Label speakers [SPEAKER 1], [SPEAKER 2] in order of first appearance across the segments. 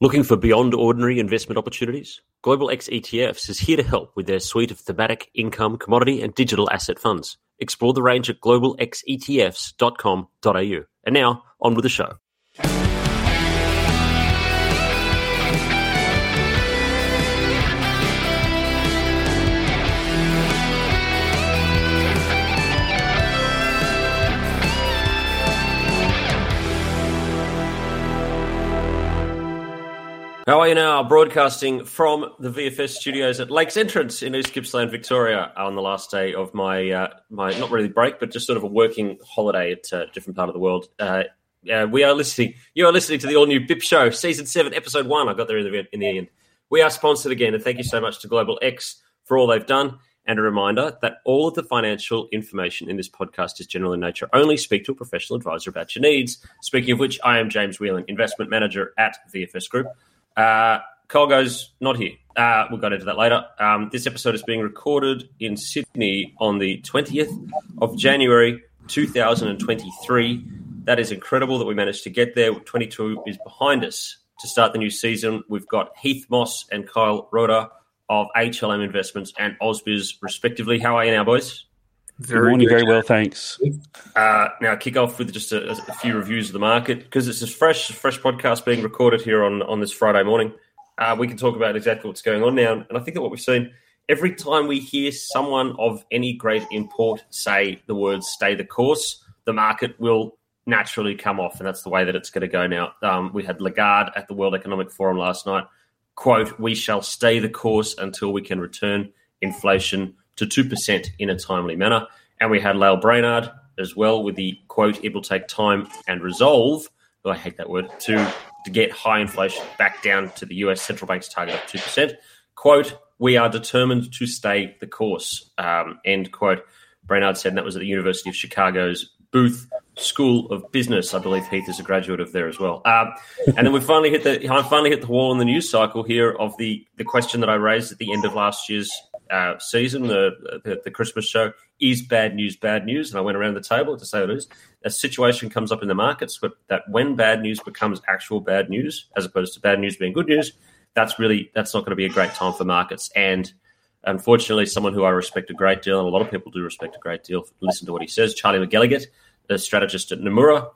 [SPEAKER 1] Looking for beyond ordinary investment opportunities? Global X ETFs is here to help with their suite of thematic, income, commodity, and digital asset funds. Explore the range at globalxetfs.com.au. And now, on with the show. How are you now? Broadcasting from the VFS studios at Lakes Entrance in East Gippsland, Victoria, on the last day of my uh, my not really break, but just sort of a working holiday at a different part of the world. Uh, uh, we are listening. You are listening to the all new BIP Show, season seven, episode one. I got there in the in the end. We are sponsored again, and thank you so much to Global X for all they've done. And a reminder that all of the financial information in this podcast is general in nature. Only speak to a professional advisor about your needs. Speaking of which, I am James Whelan, investment manager at VFS Group. Uh, Colgo's not here. Uh, we'll go into that later. Um, this episode is being recorded in Sydney on the 20th of January 2023. That is incredible that we managed to get there. 22 is behind us. To start the new season, we've got Heath Moss and Kyle Rodda of HLM Investments and Ausbiz, respectively. How are you now, boys?
[SPEAKER 2] Very Good morning, good. very well, thanks.
[SPEAKER 1] Uh, now, kick off with just a, a, few reviews of the market because it's a fresh, fresh podcast being recorded here on on this Friday morning. Uh, we can talk about exactly what's going on now, and I think that what we've seen every time we hear someone of any great import say the words "stay the course," the market will naturally come off, and that's the way that it's going to go now. Um, we had Lagarde at the World Economic Forum last night. "Quote: We shall stay the course until we can return inflation." To 2% in a timely manner. And we had Lael Brainard as well with the quote, it will take time and resolve, oh, I hate that word, to, to get high inflation back down to the US central bank's target of 2%. Quote, we are determined to stay the course, um, end quote. Brainard said, that was at the University of Chicago's Booth School of Business. I believe Heath is a graduate of there as well. Um, and then we finally hit the I finally hit the wall in the news cycle here of the the question that I raised at the end of last year's uh, season, the, the, the Christmas show, is bad news bad news? And I went around the table to say it is. A situation comes up in the markets that when bad news becomes actual bad news, as opposed to bad news being good news, that's really that's not going to be a great time for markets. And unfortunately, someone who I respect a great deal, and a lot of people do respect a great deal, listen to what he says. Charlie McElligott, the strategist at Nomura,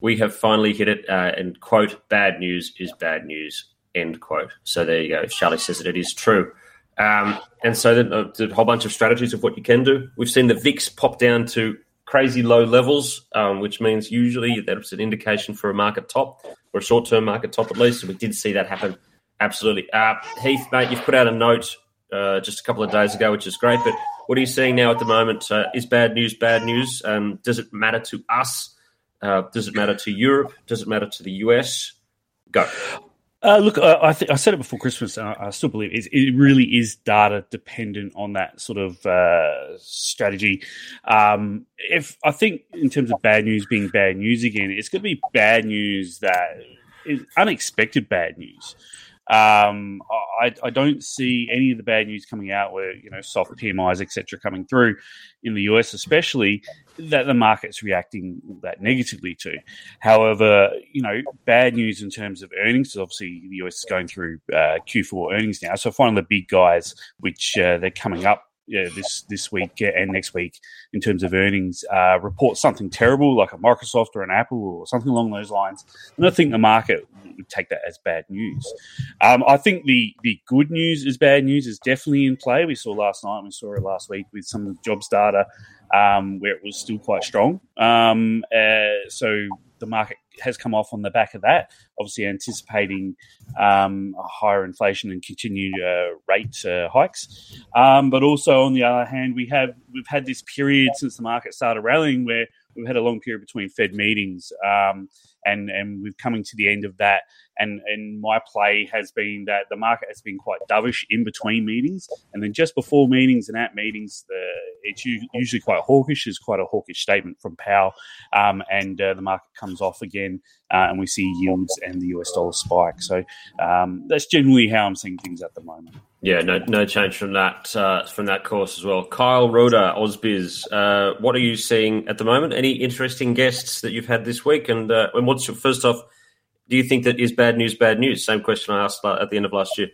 [SPEAKER 1] we have finally hit it. Uh, and quote: "Bad news is bad news." End quote. So there you go. Charlie says it, it is true. Um, and so uh, there's a whole bunch of strategies of what you can do. We've seen the VIX pop down to crazy low levels, um, which means usually that's an indication for a market top or a short term market top at least. And we did see that happen. Absolutely. Uh, Heath, mate, you've put out a note uh, just a couple of days ago, which is great. But what are you seeing now at the moment? Uh, is bad news bad news? Um, does it matter to us? Uh, does it matter to Europe? Does it matter to the US? Go.
[SPEAKER 2] Uh, look, I, I, th- I, said it before Christmas, and I, I still believe it, it, really is data dependent on that sort of uh, strategy. Um, if I think in terms of bad news being bad news again, it's going to be bad news that is unexpected bad news. Um, I, I, don't see any of the bad news coming out where you know soft PMIs etc. coming through in the US, especially that the market's reacting that negatively to. However, you know, bad news in terms of earnings. Is obviously, the US is going through uh, Q4 earnings now, so finally the big guys, which uh, they're coming up yeah, this this week and next week in terms of earnings uh, report something terrible like a Microsoft or an Apple or something along those lines, and I think the market would take that as bad news. Um, I think the the good news is bad news is definitely in play. We saw last night, we saw it last week with some of the jobs data um, where it was still quite strong. Um, uh, so the market has come off on the back of that, obviously anticipating um, higher inflation and continued uh, rate uh, hikes. Um, but also, on the other hand, we have we've had this period since the market started rallying where we've had a long period between Fed meetings, um, and and we're coming to the end of that. And and my play has been that the market has been quite dovish in between meetings, and then just before meetings and at meetings, the, it's usually quite hawkish. Is quite a hawkish statement from Powell, um, and uh, the market comes off again, uh, and we see yields and the US dollar spike. So um, that's generally how I'm seeing things at the moment.
[SPEAKER 1] Yeah, no, no change from that uh, from that course as well. Kyle Rodda, Ausbiz, uh, what are you seeing at the moment? Any interesting guests that you've had this week? And uh, and what's your first off? Do you think that is bad news bad news? Same question I asked at the end of last year.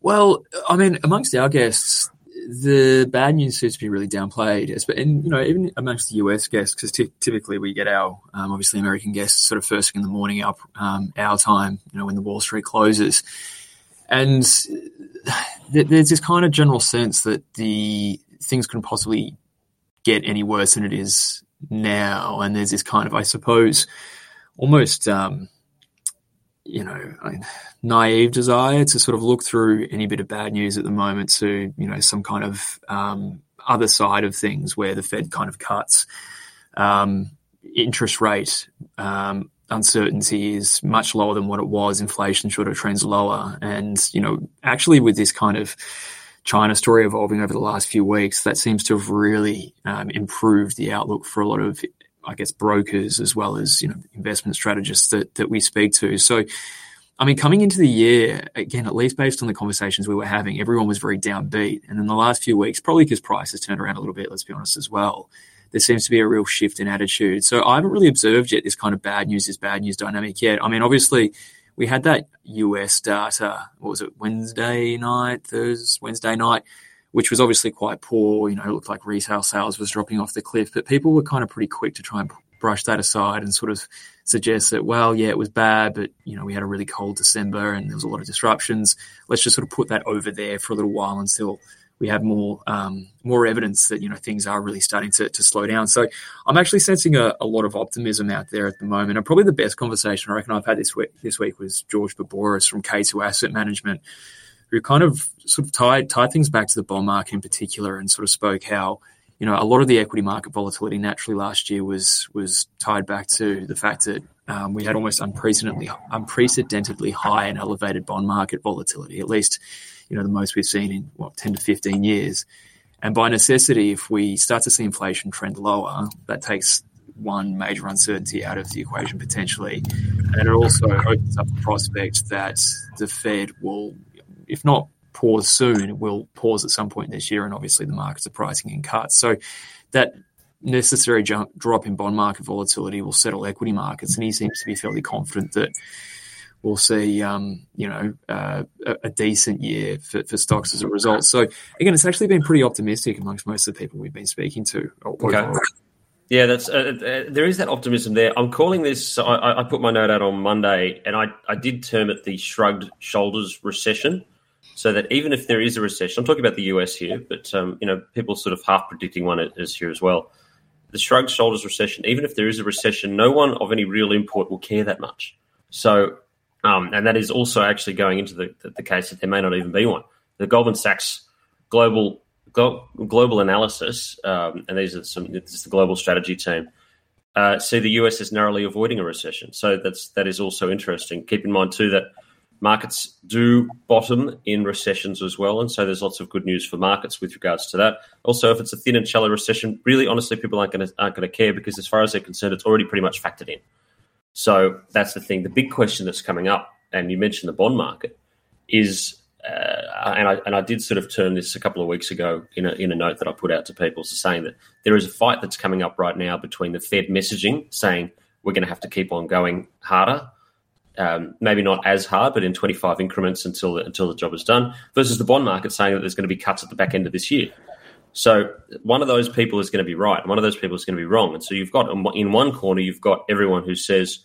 [SPEAKER 3] Well, I mean, amongst our guests, the bad news seems to be really downplayed, and you know, even amongst the US guests, because t- typically we get our um, obviously American guests sort of first thing in the morning, our um, our time, you know, when the Wall Street closes, and th- there's this kind of general sense that the things couldn't possibly get any worse than it is now, and there's this kind of, I suppose, almost. Um, you know, naive desire to sort of look through any bit of bad news at the moment to, you know, some kind of um, other side of things where the Fed kind of cuts um, interest rate um, uncertainty is much lower than what it was. Inflation sort of trends lower, and you know, actually with this kind of China story evolving over the last few weeks, that seems to have really um, improved the outlook for a lot of I guess brokers as well as you know investment strategists that that we speak to. So, I mean, coming into the year again, at least based on the conversations we were having, everyone was very downbeat. And in the last few weeks, probably because prices turned around a little bit, let's be honest as well. There seems to be a real shift in attitude. So I haven't really observed yet this kind of bad news is bad news dynamic yet. I mean, obviously, we had that US data. What was it? Wednesday night, Thursday, Wednesday night which was obviously quite poor. You know, it looked like retail sales was dropping off the cliff, but people were kind of pretty quick to try and brush that aside and sort of suggest that, well, yeah, it was bad, but you know, we had a really cold December and there was a lot of disruptions. Let's just sort of put that over there for a little while until we have more um, more evidence that you know things are really starting to, to slow down. So I'm actually sensing a, a, lot of optimism out there at the moment. And probably the best conversation I reckon I've had this week this week was George Boubouras from K2 Asset Management, who kind of sort of tied tied things back to the bond market in particular, and sort of spoke how you know a lot of the equity market volatility naturally last year was was tied back to the fact that um, we had almost unprecedentedly unprecedentedly high and elevated bond market volatility, at least you know the most we've seen in what ten to fifteen years. And by necessity, if we start to see inflation trend lower, that takes one major uncertainty out of the equation potentially. And it also opens up the prospect that the Fed will if not pause soon, it will pause at some point this year. And obviously, the markets are pricing in cuts. So that necessary jump, drop in bond market volatility will settle equity markets. And he seems to be fairly confident that we'll see, um, you know, uh, a, a, decent year for, for, stocks as a result. So again, it's actually been pretty optimistic amongst most of the people we've been speaking to.
[SPEAKER 1] Okay. Yeah, that's uh, uh, there is that optimism there. I'm calling this. I, I, put my note out on Monday, and I, I did term it the shrugged shoulders recession so that even if there is a recession, I'm talking about the US here, but um, you know, people sort of half predicting one is here as well. The shrugged shoulders recession, even if there is a recession, no one of any real import will care that much. So, um, and that is also actually going into the, the, the, case that there may not even be one. The Goldman Sachs global global analysis, um, and these are some. This is the global strategy team. Uh, see the US is narrowly avoiding a recession. So that's that is also interesting. Keep in mind too that Markets do bottom in recessions as well, and so there's lots of good news for markets with regards to that. Also, if it's a thin and shallow recession, really honestly, people aren't going to aren't to care because, as far as they're concerned, it's already pretty much factored in. So that's the thing. The big question that's coming up, and you mentioned the bond market, is uh, and I and I did sort of turn this a couple of weeks ago in a in a note that I put out to people, so saying that there is a fight that's coming up right now between the Fed messaging saying we're going to have to keep on going harder um, maybe not as hard, but in 25 increments until the, until the job is done, versus the bond market saying that there's going to be cuts at the back end of this year. So one of those people is going to be right, and one of those people is going to be wrong. And so you've got in one corner you've got everyone who says,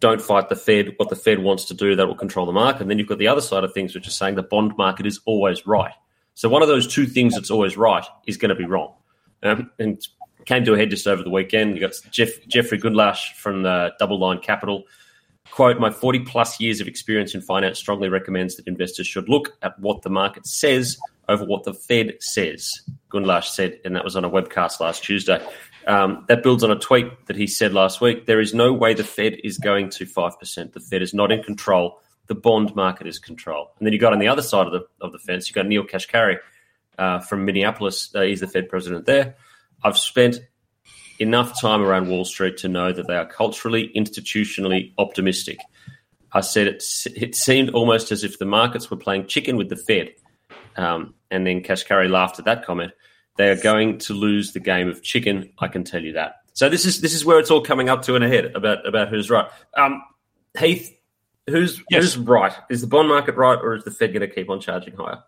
[SPEAKER 1] "Don't fight the Fed. What the Fed wants to do, that will control the market." And then you've got the other side of things, which is saying the bond market is always right. So one of those two things that's always right is going to be wrong. Um, and came to a head just over the weekend. You got Jeff, Jeffrey Gundlach from the DoubleLine Capital Quote, my 40 plus years of experience in finance strongly recommends that investors should look at what the market says over what the Fed says. Gundlach said, and that was on a webcast last Tuesday. Um, that builds on a tweet that he said last week. There is no way the Fed is going to 5%. The Fed is not in control. The bond market is control. And then you got on the other side of the, of the fence, you got Neel Kashkari uh, from Minneapolis. Uh, he's the Fed president there. I've spent enough time around Wall Street to know that they are culturally, institutionally optimistic. I said it, it seemed almost as if the markets were playing chicken with the Fed. Um, and then Kashkari laughed at that comment. They are going to lose the game of chicken. I can tell you that. So this is this is where it's all coming up to in a head about about who's right. Um, Heath, who's
[SPEAKER 2] Yes.
[SPEAKER 1] who's right? Is the bond market right, or is the Fed going to keep on charging higher?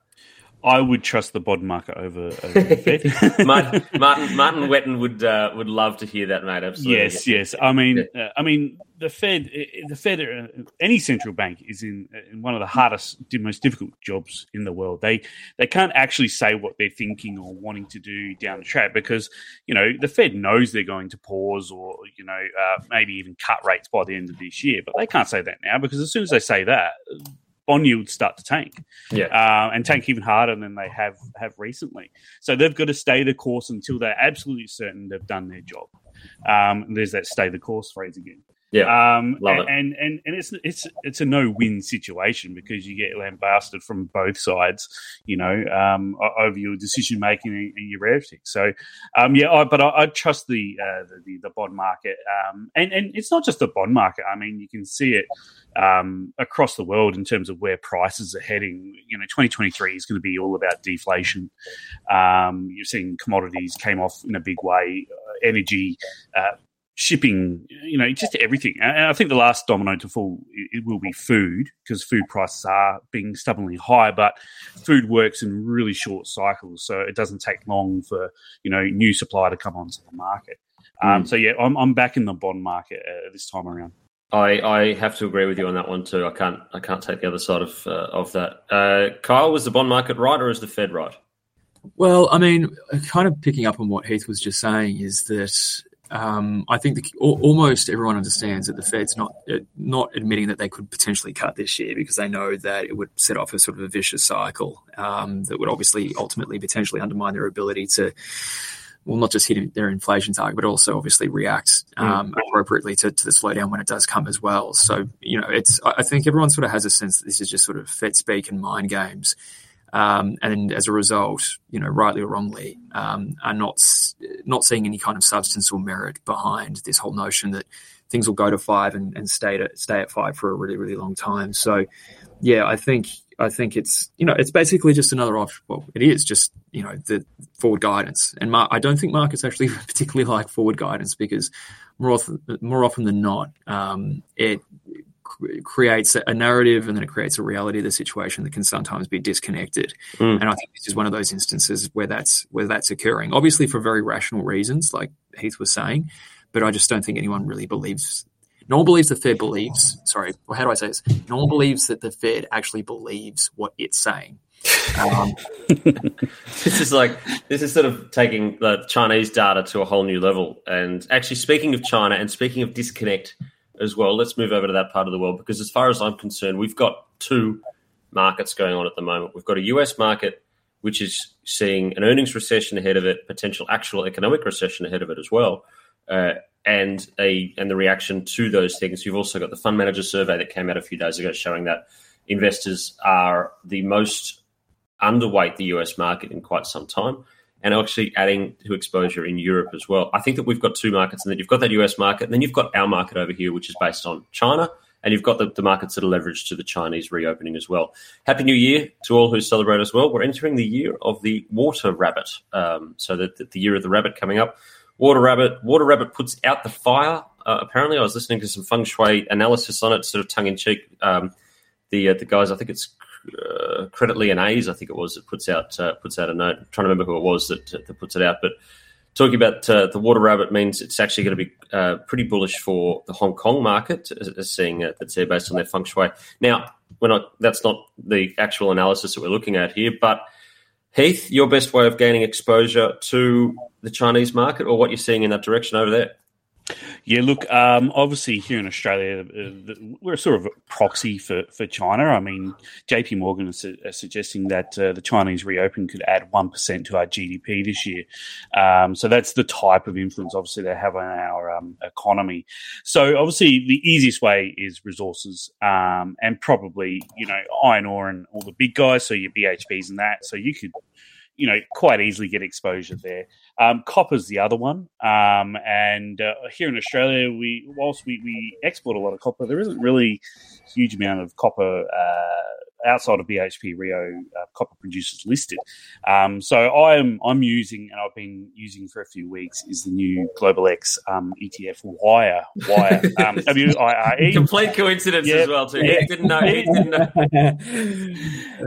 [SPEAKER 2] I would trust the bond market over, over the Fed.
[SPEAKER 1] Martin, Martin Martin Wetton would uh, would love to hear that, mate. Absolutely.
[SPEAKER 2] Yes, yes. I mean, uh, I mean, the Fed, uh, the Fed, uh, any central bank is in, in one of the hardest, most difficult jobs in the world. They they can't actually say what they're thinking or wanting to do down the track because you know the Fed knows they're going to pause or you know uh, maybe even cut rates by the end of this year, but they can't say that now because as soon as they say that. Bond yields start to tank,
[SPEAKER 1] Yeah.
[SPEAKER 2] uh, and tank even harder than they have have recently. So they've got to stay the course until they're absolutely certain they've done their job. Um, there's that stay the course phrase again.
[SPEAKER 1] Yeah.
[SPEAKER 2] Um,
[SPEAKER 1] Love
[SPEAKER 2] and,
[SPEAKER 1] it.
[SPEAKER 2] and and and it's it's it's a no win situation because you get lambasted from both sides, you know, um, over your decision making and, and your rhetoric. So, um, yeah, I, but I, I trust the, uh, the the the bond market, um, and and it's not just the bond market. I mean, you can see it um, across the world in terms of where prices are heading. You know, 2023 is going to be all about deflation. Um, you're seeing commodities came off in a big way, uh, energy. Uh, shipping, you know, just everything. And I think the last domino to fall it will be food because food prices are being stubbornly high, but food works in really short cycles, so it doesn't take long for you know new supply to come onto the market. Um, so yeah, I'm I'm back in the bond market uh, this time around.
[SPEAKER 1] I, I have to agree with you on that one too. I can't I can't take the other side of uh, of that. Uh, Kyle, was the bond market right, or is the Fed right?
[SPEAKER 3] Well, I mean, kind of picking up on what Heath was just saying is that um, I think the, almost everyone understands that the Fed's not uh, not admitting that they could potentially cut this year because they know that it would set off a sort of a vicious cycle um, that would obviously ultimately potentially undermine their ability to. Well, not just hit their inflation target, but also obviously react um, appropriately to, to the slowdown when it does come as well. So, you know, it's I think everyone sort of has a sense that this is just sort of Fed speak and mind games. Um, and as a result, you know, rightly or wrongly, um, are not not seeing any kind of substance or merit behind this whole notion that things will go to five and, and stay at stay at five for a really really long time. So, yeah, I think I think it's you know it's basically just another off. Well, it is just you know the forward guidance, and mar- I don't think markets actually particularly like forward guidance because more often more often than not, um, it creates a narrative and then it creates a reality of the situation that can sometimes be disconnected.
[SPEAKER 1] Mm.
[SPEAKER 3] And I think this is one of those instances where that's where that's occurring. Obviously for very rational reasons, like Heath was saying, but I just don't think anyone really believes. No one believes the Fed believes. Sorry, well, how do I say this? No one believes that the Fed actually believes what it's saying. Um,
[SPEAKER 1] this is like this is sort of taking the Chinese data to a whole new level. And actually, speaking of China and speaking of disconnect as well, let's move over to that part of the world because, as far as I'm concerned, we've got two markets going on at the moment. We've got a US market which is seeing an earnings recession ahead of it, potential actual economic recession ahead of it as well. Uh, and a and the reaction to those things. You've also got the fund manager survey that came out a few days ago showing that investors are the most underweight the US market in quite some time and actually adding to exposure in Europe as well. I think that we've got two markets and that you've got that US market and then you've got our market over here, which is based on China. And you've got the, the markets that are leveraged to the Chinese reopening as well. Happy New Year to all who celebrate as well. We're entering the year of the water rabbit. Um, so that the, year of the rabbit coming up. Water rabbit. Water rabbit puts out the fire. Uh, apparently, I was listening to some feng shui analysis on it, sort of tongue in cheek. Um, the uh, the guys, I think it's uh, Credit Lyonnais, I think it was, that puts out uh, puts out a note. I'm trying to remember who it was that, that puts it out, but talking about uh, the water rabbit means it's actually going to be uh, pretty bullish for the Hong Kong market, as, as seeing uh, that's there based on their feng shui. Now, we're not. That's not the actual analysis that we're looking at here, but Heath, your best way of gaining exposure to the Chinese market, or what you're seeing in that direction over there?
[SPEAKER 2] Yeah, look, um, obviously here in Australia, uh, we're sort of a proxy for, for China. I mean, JP Morgan is su- suggesting that uh, the Chinese reopen could add 1% to our GDP this year. Um, so that's the type of influence, obviously, they have on our um, economy. So obviously, the easiest way is resources um, and probably, you know, iron ore and all the big guys, so your BHPs and that. So you could you know, quite easily get exposure there. Um, copper's the other one, um, and uh, here in Australia, we whilst we, we export a lot of copper, there isn't really a huge amount of copper uh, outside of BHP Rio uh, copper producers listed. Um, so I'm I'm using and I've been using for a few weeks is the new Global X um, ETF Wire Wire um, W I R E.
[SPEAKER 1] Complete coincidence yep. as well too. He didn't know. He didn't know.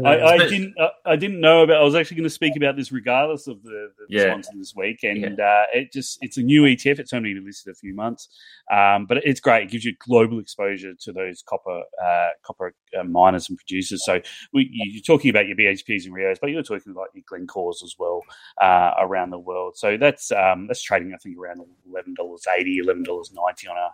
[SPEAKER 2] I, I, didn't. I, I, didn't know about. I was actually going to speak about this regardless of the, the yeah. sponsor this week, and yeah. uh, it just it's a new ETF. It's only been listed a few months, um, but it's great. It gives you global exposure to those copper uh, copper uh, miners and producers. So we, you're talking about your BHPs and Rios, but you're talking about your Glencores as well uh, around the world. So that's um, that's trading, I think, around eleven dollars eighty, eleven dollars ninety on our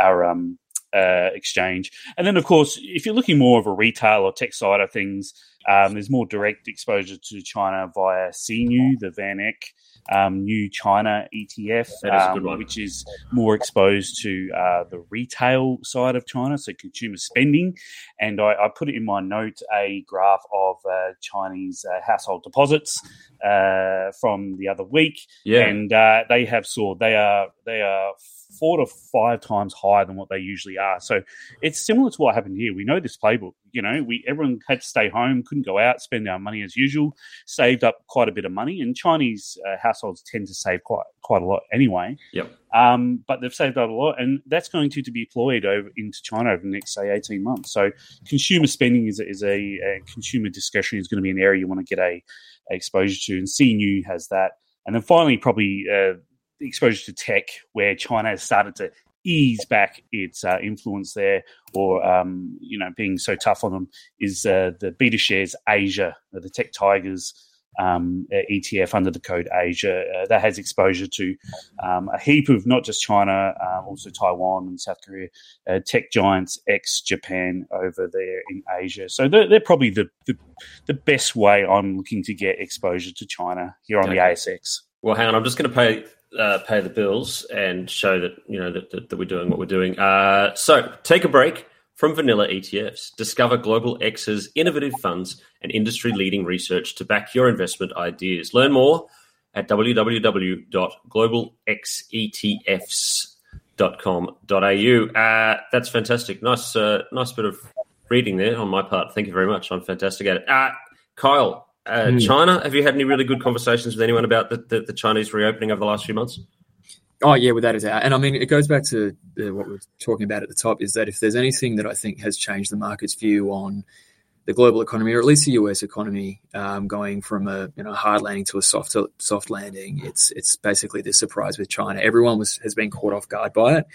[SPEAKER 2] our um, uh, exchange. And then, of course, if you're looking more of a retail or tech side of things, um, there's more direct exposure to China via CNU, the Van Eck um, new China ETF, um, which is more exposed to uh, the retail side of China, so consumer spending. And I, I put it in my note a graph of uh, Chinese uh, household deposits uh, from the other week, yeah. and uh, they have soared. They are they are four to five times higher than what they usually are. So it's similar to what happened here. We know this playbook. You know, we everyone had to stay home, couldn't go out, spend our money as usual, saved up quite a bit of money, and Chinese uh, households tend to save quite quite a lot anyway.
[SPEAKER 1] Yep.
[SPEAKER 2] Um, but they've saved up a lot, and that's going to, to be deployed over into China over the next say eighteen months. So consumer spending is, is a, a consumer discretion is going to be an area you want to get a, a exposure to, and CNU has that. And then finally, probably uh, exposure to tech, where China has started to ease back its uh, influence there, or um, you know, being so tough on them, is uh, the BetaShares Asia, the Tech Tigers um, ETF under the code Asia. Uh, that has exposure to um, a heap of not just China, uh, also Taiwan and South Korea, uh, tech giants ex Japan over there in Asia. So they're, they're probably the, the, the best way I'm looking to get exposure to China here on okay. the ASX.
[SPEAKER 1] Well, hang on, I'm just going to pay uh, pay the bills and show that you know that, that, that we're doing what we're doing. Uh, so take a break from vanilla ETFs. Discover Global X's innovative funds and industry leading research to back your investment ideas. Learn more at www.globalxetfs.com.au. Uh, that's fantastic. Nice, uh, nice bit of reading there on my part. Thank you very much. I'm fantastic at it. Uh, Kyle, uh, mm. China, have you had any really good conversations with anyone about the, the, the, Chinese reopening over the last few months?
[SPEAKER 3] Oh yeah, without a doubt. And I mean, it goes back to uh, what we are talking about at the top: is that if there's anything that I think has changed the market's view on the global economy, or at least the US economy, um, going from a you know hard landing to a soft soft landing, it's it's basically this surprise with China. Everyone was has been caught off guard by it.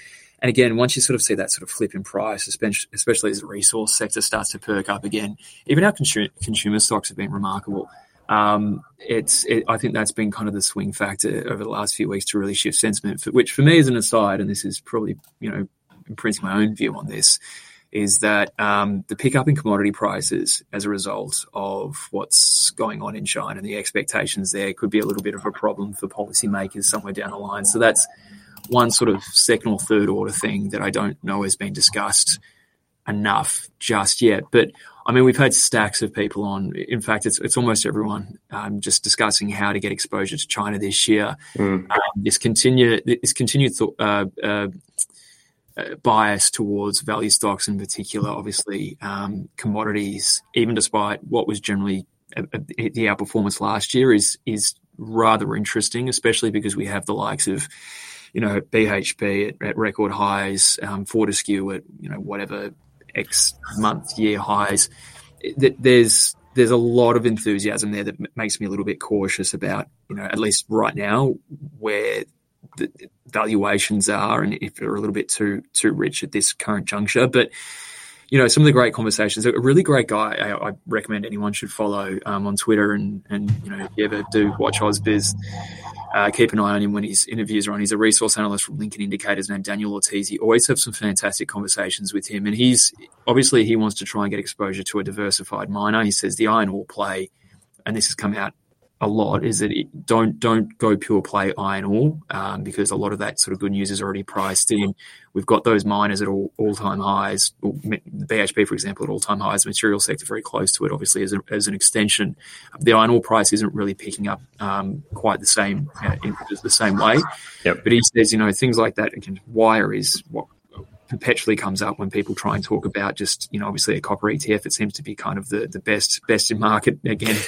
[SPEAKER 3] And again, once you sort of see that sort of flip in price, especially as the resource sector starts to perk up again, even our consumer, stocks have been remarkable. Um, it's it, I think that's been kind of the swing factor over the last few weeks to really shift sentiment. For, which for me, as an aside, and this is probably you know imprinting my own view on this, is that um, the pickup in commodity prices as a result of what's going on in China and the expectations there could be a little bit of a problem for policymakers somewhere down the line. So that's one sort of second or third order thing that I don't know has been discussed enough just yet. But I mean, we've had stacks of people on. In fact, it's it's almost everyone um, just discussing how to get exposure to China this year. Mm. Um, this continue this continued th- uh, uh, uh, bias towards value stocks in particular, obviously um, commodities, even despite what was generally a, a, the outperformance last year, is is rather interesting, especially because we have the likes of you know, BHP at, at record highs, um, Fortescue at, you know, whatever X month, year highs. There's, there's a lot of enthusiasm there that makes me a little bit cautious about, you know, at least right now where the valuations are and if they're a little bit too, too rich at this current juncture. But, you know, some of the great conversations. A really great guy I, I recommend anyone should follow um, on Twitter and, and, you know, if you ever do watch AusBiz, uh, keep an eye on him when his interviews are on. He's a resource analyst from Lincoln Indicators named Daniel Ortiz. He always have some fantastic conversations with him. And he's obviously he wants to try and get exposure to a diversified miner. He says the iron ore play, and this has come out a lot is that it, don't don't go pure play iron ore um, because a lot of that sort of good news is already priced in. We've got those miners at all all time highs. BHP, for example, at all time highs. The material sector very close to it, obviously as, a, as an extension. The iron ore price isn't really picking up um, quite the same uh, in the same way.
[SPEAKER 1] Yep.
[SPEAKER 3] But he says, you know, things like that. Again, wire is what perpetually comes up when people try and talk about just you know obviously a copper ETF. It seems to be kind of the, the best best in market. Again,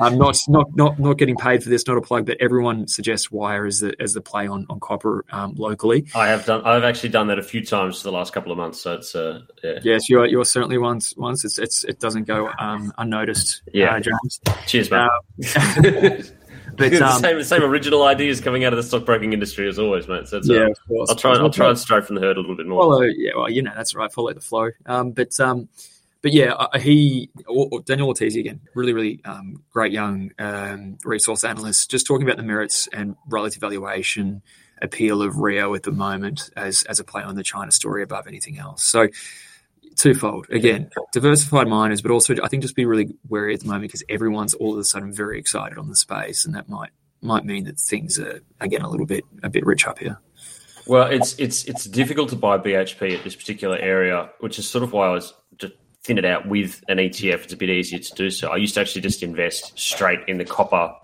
[SPEAKER 3] I'm not not not not getting paid for this, not a plug, but everyone suggests Wire as the as the play on on copper um, locally.
[SPEAKER 1] I have done. I've actually done that a few times for the last couple of months. So it's uh, yeah.
[SPEAKER 3] Yes, you're you're certainly once once it's it's it doesn't go um, unnoticed.
[SPEAKER 1] Yeah,
[SPEAKER 3] uh, James.
[SPEAKER 1] Cheers, man.
[SPEAKER 3] Uh, but
[SPEAKER 1] the
[SPEAKER 3] um,
[SPEAKER 1] same, same original ideas coming out of the stockbroking industry as always, mate. So it's, uh,
[SPEAKER 3] yeah, of course.
[SPEAKER 1] I'll try. I'll try and stray from the herd a little bit more.
[SPEAKER 3] follow. Yeah, well, you know that's right. Follow the flow. Um, but um, but yeah, uh, he Daniel Ortiz again, really really um, great young um, resource analyst, just talking about the merits and relative valuation appeal of Rio at the moment as as a play on the China story above anything else. So twofold again diversified miners but also i think just be really wary at the moment because everyone's all of a sudden very excited on the space and that might might mean that things are again a little bit a bit rich up here
[SPEAKER 1] Well, it's it's it's difficult to buy BHP at this particular area, which is sort of why I was just thin it out with an ETF. It's a bit easier to do so. I used to actually just invest straight in the copper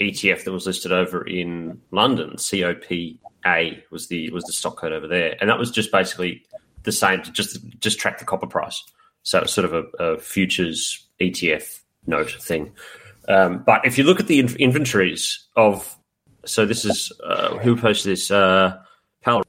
[SPEAKER 1] ETF that was listed over in London. COPA was the was the stock code over there, and that was just basically the same to just just track the copper price. So it's sort of a, a futures ETF note thing. Um, but if you look at the in- inventories of, so this is uh, who posted this. Uh,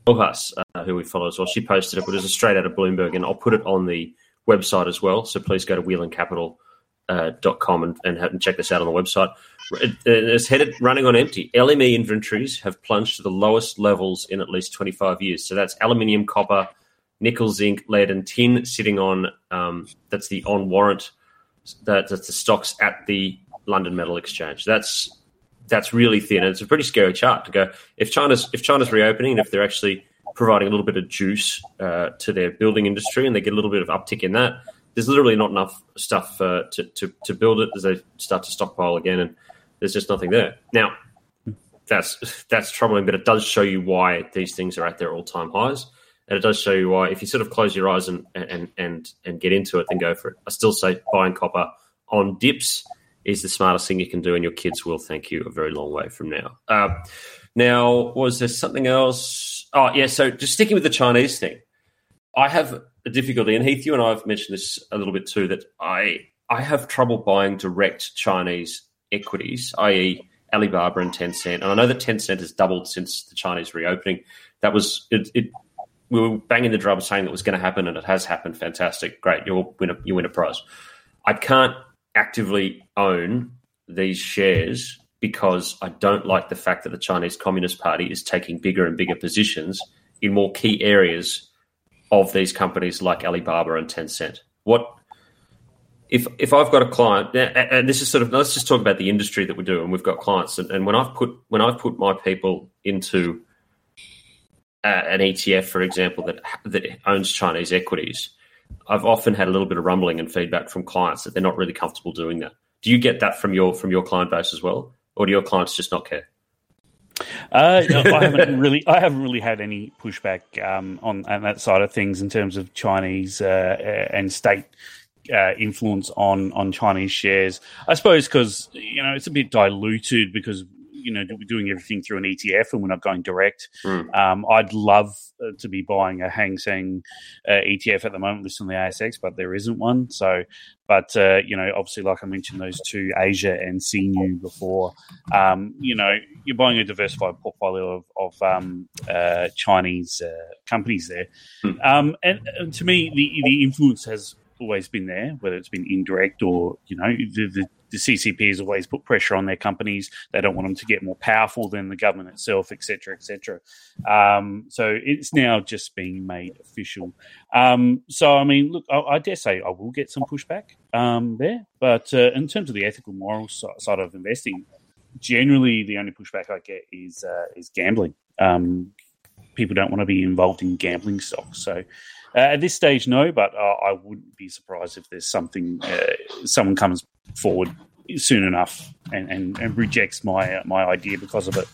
[SPEAKER 1] Rojas, uh, who we follow as well, she posted it, but it was straight out of Bloomberg, and I'll put it on the website as well. So please go to wheelandcapital.com uh, and, and check this out on the website. It, it's headed running on empty. LME inventories have plunged to the lowest levels in at least 25 years. So that's aluminium, copper, nickel, zinc, lead, and tin sitting on. Um, that's the on warrant. That, that's the stocks at the London Metal Exchange. That's that's really thin, and it's a pretty scary chart to go. If China's if China's reopening, and if they're actually providing a little bit of juice uh, to their building industry, and they get a little bit of uptick in that, there's literally not enough stuff uh, to, to to build it as they start to stockpile again, and there's just nothing there now. That's that's troubling, but it does show you why these things are at their all time highs, and it does show you why if you sort of close your eyes and and and and get into it, then go for it. I still say buying copper on dips is the smartest thing you can do, and your kids will thank you a very long way from now. Uh, now, was there something else? Oh, yeah. So, just sticking with the Chinese thing, I have a difficulty, and Heath, you and I have mentioned this a little bit too. That I I have trouble buying direct Chinese equities, i.e., Alibaba and Tencent. And I know that Tencent has doubled since the Chinese reopening. That was it. it we were banging the drum saying that was going to happen, and it has happened. Fantastic, great! You win a you win a prize. I can't actively own these shares because I don't like the fact that the Chinese Communist Party is taking bigger and bigger positions in more key areas of these companies like Alibaba and Tencent. What if if I've got a client, and this is sort of let's just talk about the industry that we do, and we've got clients, and, and when I've put when I've put my people into an ETF, for example, that that owns Chinese equities, I've often had a little bit of rumbling and feedback from clients that they're not really comfortable doing that. Do you get that from your from your client base as well, or do your clients just not care?
[SPEAKER 2] Uh, no, I haven't really, I haven't really had any pushback um, on, on that side of things in terms of Chinese uh, and state uh, influence on on Chinese shares. I suppose because you know it's a bit diluted because you know doing everything through an ETF and we're not going direct.
[SPEAKER 1] Mm.
[SPEAKER 2] Um, I'd love uh, to be buying a Hang Seng uh, ETF at the moment, listed on the ASX, but there isn't one. So, but uh, you know, obviously, like I mentioned, those two Asia and CNU before. Um, you know, you're buying a diversified portfolio of, of um, uh, Chinese uh, companies there, um, and, and to me, the the influence has always been there, whether it's been indirect or you know the, the, the CCP has always put pressure on their companies. They don't want them to get more powerful than the government itself, etc., etc. Um, so it's now just being made official. Um, so I mean, look, I, I dare say I will get some pushback um, there, but uh, in terms of the ethical, moral si- side of investing, generally the only pushback I get is uh, is gambling. Um, people don't want to be involved in gambling stocks, so. Uh, at this stage, no, but I wouldn't be surprised if there's something, uh, someone comes forward soon enough and, and, and rejects my uh, my idea because of it.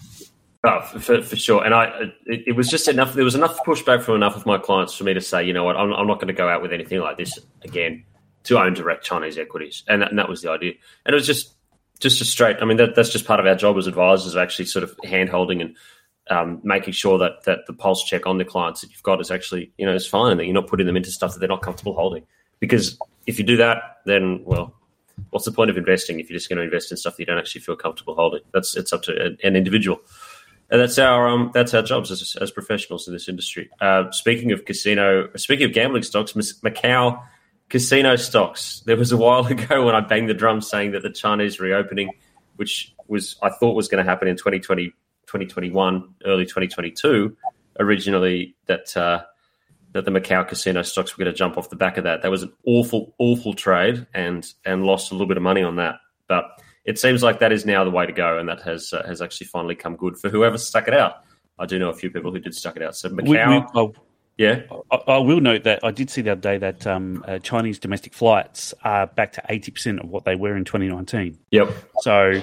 [SPEAKER 1] Oh, for, for sure. And I, it, it was just enough. There was enough pushback from enough of my clients for me to say, you know what, I'm, I'm not going to go out with anything like this again to own direct Chinese equities, and that, and that was the idea. And it was just just a straight. I mean, that, that's just part of our job as advisors, actually sort of hand holding and um, making sure that that the pulse check on the clients that you've got is actually you know is fine, and that you're not putting them into stuff that they're not comfortable holding. Because if you do that, then well, what's the point of investing if you're just going to invest in stuff that you don't actually feel comfortable holding? That's it's up to an individual, and that's our um, that's our jobs as, as professionals in this industry. Uh, speaking of casino, speaking of gambling stocks, Macau casino stocks. There was a while ago when I banged the drum saying that the Chinese reopening, which was I thought was going to happen in 2020, 2021, early 2022, originally that. Uh, that the Macau casino stocks were going to jump off the back of that. That was an awful, awful trade, and and lost a little bit of money on that. But it seems like that is now the way to go, and that has uh, has actually finally come good for whoever stuck it out. I do know a few people who did stuck it out. So Macau, we, we, oh, yeah.
[SPEAKER 2] I, I, will note that I did see the other day that um, uh, Chinese domestic flights are back to 80% of what they were in 2019.
[SPEAKER 1] Yep.
[SPEAKER 2] So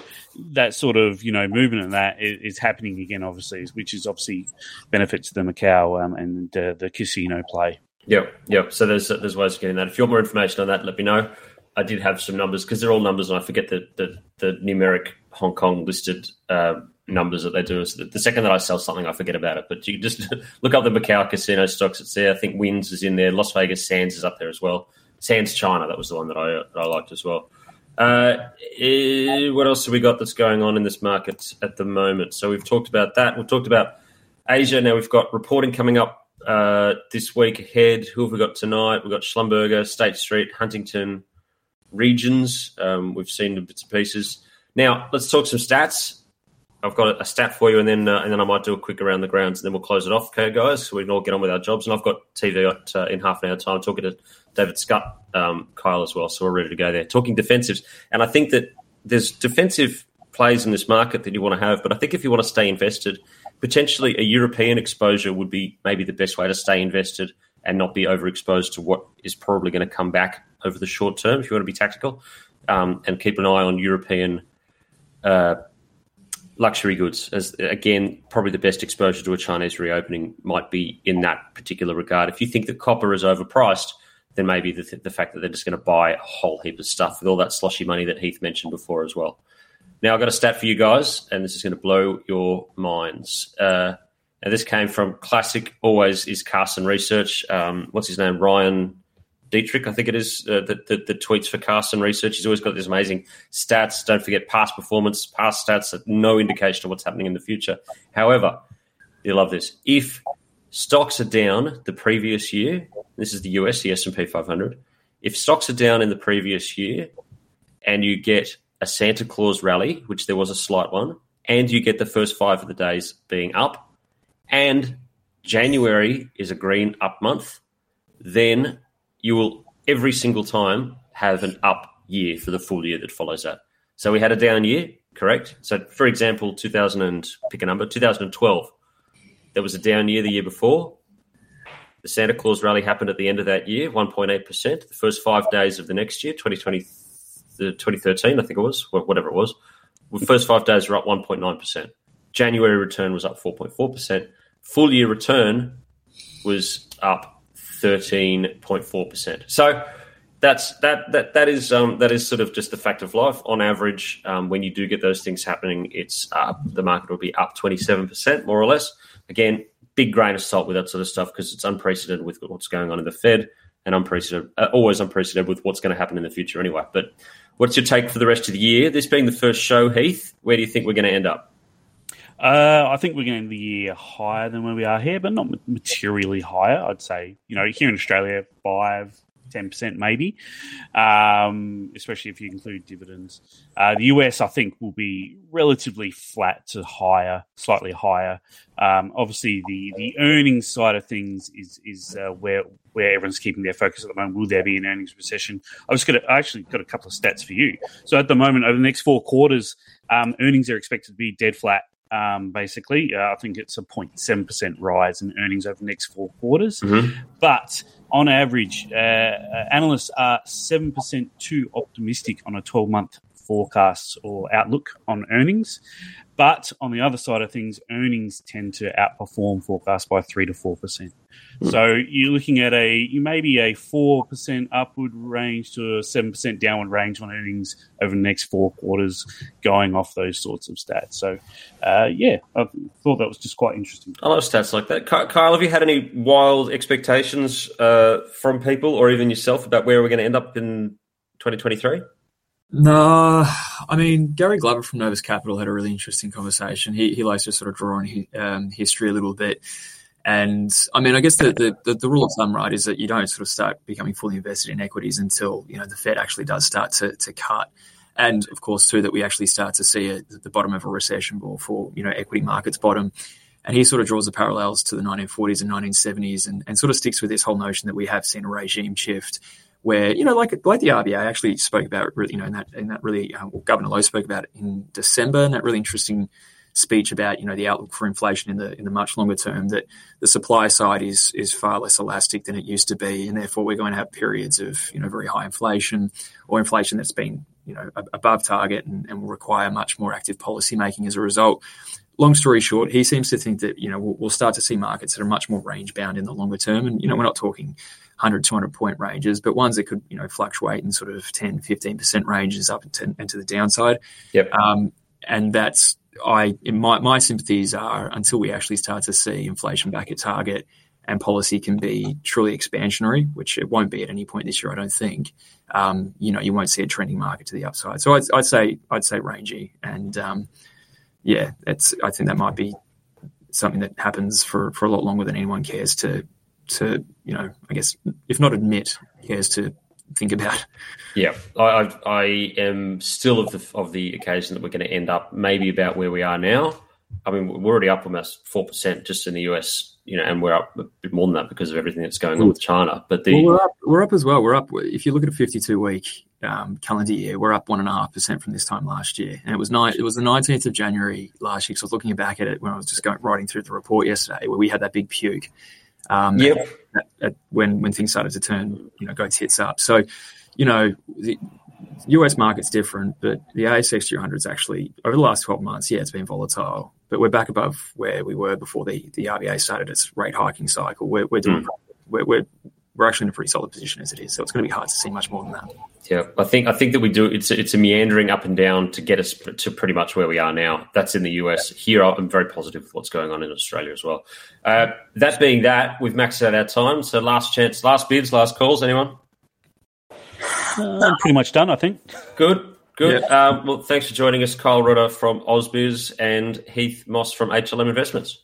[SPEAKER 2] that sort of, you know, movement of that is, is happening again, obviously, which is obviously benefits the Macau um, and uh, the casino play.
[SPEAKER 1] Yep. Yep. So there's, there's ways of getting that. If you want more information on that, let me know. I did have some numbers because they're all numbers and I forget the, the, the numeric Hong Kong listed uh, numbers that they do. So the second that I sell something, I forget about it. But you can just look up the Macau casino stocks. It's there. I think Wynns is in there. Las Vegas Sands is up there as well. Sands China, that was the one that I, that I liked as well. Uh, eh, what else have we got that's going on in this market at the moment? So we've talked about that. We've talked about Asia. Now we've got reporting coming up uh, this week ahead. Who have we got tonight? We've got Schlumberger, State Street, Huntington regions. Um, we've seen the bits and pieces. Now let's talk some stats. I've got a stat for you, and then uh, and then I might do a quick around the grounds, and then we'll close it off, okay, guys? So we can all get on with our jobs. And I've got TV at, uh, in half an hour time talking to David Scott, um, Kyle as well, so we're ready to go there. Talking defensives, and I think that there's defensive plays in this market that you want to have, but I think if you want to stay invested, potentially a European exposure would be maybe the best way to stay invested and not be overexposed to what is probably going to come back over the short term. If you want to be tactical, um, and keep an eye on European. Uh, luxury goods as again probably the best exposure to a chinese reopening might be in that particular regard. If you think that copper is overpriced then maybe the, the fact that they're just going to buy a whole heap of stuff with all that sloshy money that heath mentioned before as well. Now i've got a stat for you guys and this is going to blow your minds. Uh, now this came from classic always is carson research. Um, what's his name? Ryan Detrick, I think it is, uh, the, the, the, tweets for Carson Research. He's always got this amazing stats. Don't forget past performance, past stats, no indication of what's happening in the future. However, you love this. If stocks are down the previous year, this is the US, the S&P 500. If stocks are down in the previous year and you get a Santa Claus rally, which there was a slight one, and you get the first five of the days being up, and January is a green up month, then you will every single time have an up year for the full year that follows that. So we had a down year, correct? So for example, 2000 and pick a number, 2012, there was a down year the year before. The Santa Claus rally happened at the end of that year, 1.8%. The first five days of the next year, 2020, 2013, I think it was, whatever it was, the first five days were up 1.9%. January return was up 4.4%. Full year return was up 13.4%. So that's that that that is um, that is sort of just the fact of life. On average, um, when you do get those things happening, it's. The market will be up 27%, more or less. Again, big grain of salt with that sort of stuff because it's unprecedented with what's going on in the Fed and unprecedented, uh, always unprecedented with what's going to happen in the future anyway. But what's your take for the rest of the year? This being the first show, Heath, where do you think we're going to end up?
[SPEAKER 2] Uh, I think we're going to the year higher than where we are here, but not materially higher. I'd say, you know, here in Australia, five, 10% maybe, um, especially if you include dividends. Uh, the US, I think, will be relatively flat to higher, slightly higher. Um, obviously, the, the earnings side of things is is uh, where where everyone's keeping their focus at the moment. Will there be an earnings recession? I was going to actually got a couple of stats for you. So at the moment, over the next four quarters, um, earnings are expected to be dead flat um, basically. Uh, I think it's a 0.7% rise in earnings over the next four quarters. Mm-hmm. But on average, uh, uh analysts are 7% too optimistic on a 12 month forecasts or outlook on earnings. But on the other side of things, earnings tend to outperform forecasts by three to four percent. Mm. So you're looking at a you maybe a four percent upward range to a seven percent downward range on earnings over the next four quarters, going off those sorts of stats. So uh, yeah, I thought that was just quite interesting.
[SPEAKER 1] I love stats like that. Kyle, have you had any wild expectations uh, from people or even yourself about where we're going to end up in 2023?
[SPEAKER 3] No, I mean Gary Glover from Novus Capital had a really interesting conversation. He he likes to sort of draw on um, history a little bit, and I mean I guess the, the the rule of thumb right is that you don't sort of start becoming fully invested in equities until you know the Fed actually does start to to cut, and of course too that we actually start to see a, the bottom of a recession or for you know equity markets bottom. And he sort of draws the parallels to the 1940s and 1970s and, and sort of sticks with this whole notion that we have seen a regime shift where you know, like like the RBA actually spoke about, you know, in that in that really, uh, well, Governor Lowe spoke about it in December, in that really interesting speech about you know the outlook for inflation in the in the much longer term. That the supply side is is far less elastic than it used to be, and therefore we're going to have periods of you know very high inflation or inflation that's been you know above target and, and will require much more active policy making as a result long story short, he seems to think that you know we'll, we'll, start to see markets that are much more range bound in the longer term, and you know we're not talking 100, 200 point ranges, but ones that could, you know, fluctuate in sort of 10, 15% ranges up into, into the downside.
[SPEAKER 1] Yep.
[SPEAKER 3] Um, and that's, I, my, my sympathies are until we actually start to see inflation back at target and policy can be truly expansionary, which it won't be at any point this year, I don't think. Um, you know, you won't see a trending market to the upside. So I'd, I'd say, I'd say rangy. And, um, yeah, it's, I think that might be something that happens for, for a lot longer than anyone cares to to you know I guess if not admit cares to think about.
[SPEAKER 1] Yeah, I, I am still of the of the occasion that we're going to end up maybe about where we are now. I mean, we're already up almost four percent just in the US, you know, and we're up a bit more than that because of everything that's going on with China. But the
[SPEAKER 3] well, we're up, we're up as well. We're up. If you look at a fifty-two week um, calendar year, we're up one and a half percent from this time last year, and it was nine. It was the nineteenth of January last year. So I was looking back at it when I was just going writing through the report yesterday, where we had that big puke
[SPEAKER 1] um, yep.
[SPEAKER 3] At, at, when when things started to turn, you know, go tits up. So, you know, the US market's different, but the ASX 200 is actually over the last 12 months, yeah, it's been volatile, but we're back above where we were before the, the RBA started its rate hiking cycle. We're, we're doing, mm. we're, we're, we're actually in a pretty solid position as it is. So it's going to be hard to see much more than that.
[SPEAKER 1] Yeah, I think I think that we do. It's a, it's a meandering up and down to get us to pretty much where we are now. That's in the US. Here, I'm very positive with what's going on in Australia as well. Uh, that being that, we've maxed out our time. So last chance, last bids, last calls. Anyone?
[SPEAKER 2] Uh, I'm pretty much done, I think.
[SPEAKER 1] Good, good. Yeah. Uh, well, thanks for joining us, Kyle Rodda from Ausbiz and Heath Moss from HLM Investments.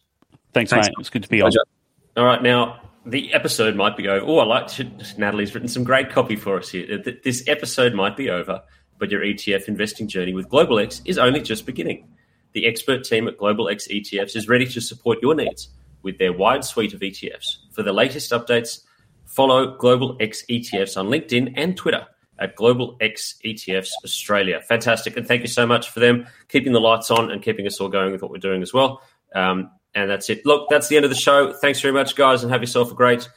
[SPEAKER 2] Thanks, thanks. mate. It's good to be on.
[SPEAKER 1] All right, now the episode might be over. Oh, I like to, Natalie's written some great copy for us here. This episode might be over, but your ETF investing journey with Global X is only just beginning. The expert team at Global X ETFs is ready to support your needs with their wide suite of ETFs. For the latest updates, follow Global X ETFs on LinkedIn and Twitter at Global X ETFs Australia. Fantastic. And thank you so much for them keeping the lights on and keeping us all going with what we're doing as well. Um, and that's it. Look, that's the end of the show. Thanks very much, guys, and have yourself a great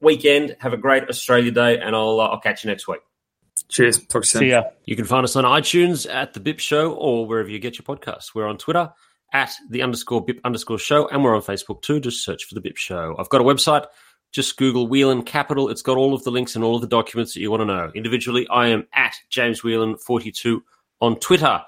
[SPEAKER 1] weekend. Have a great Australia Day, and I'll uh, I'll catch you next week.
[SPEAKER 3] Cheers. Talk soon.
[SPEAKER 2] See ya.
[SPEAKER 1] You can find us on iTunes at the Bip Show or wherever you get your podcasts. We're on Twitter at the underscore Bip underscore Show, and we're on Facebook too. Just search for the Bip Show. I've got a website. Just Google Whelan Capital. It's got all of the links and all of the documents that you want to know. Individually, I am at James Whelan42 on Twitter.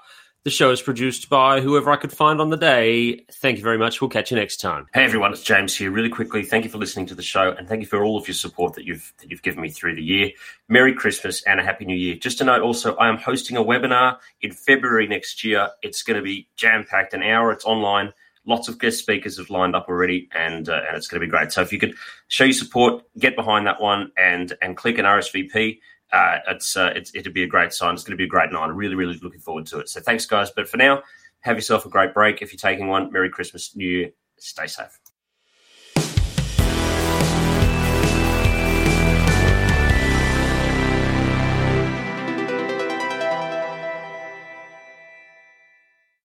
[SPEAKER 1] The show is produced by whoever I could find on the day. Thank you very much. We'll catch you next time. Hey everyone, it's James here. Really quickly, thank you for listening to the show and thank you for all of your support that you've that you've given me through the year. Merry Christmas and a happy new year. Just a note also, I am hosting a webinar in February next year. It's going to be jam-packed an hour. It's online. Lots of guest speakers have lined up already, and uh, and it's going to be great. So if you could show your support, get behind that one, and and click an RSVP uh, it's, uh, it's it'll be a great sign. It's going to be a great night. I'm really, really looking forward to it. So thanks, guys. But for now, have yourself a great break. If you're taking one, Merry Christmas, New Year. Stay safe.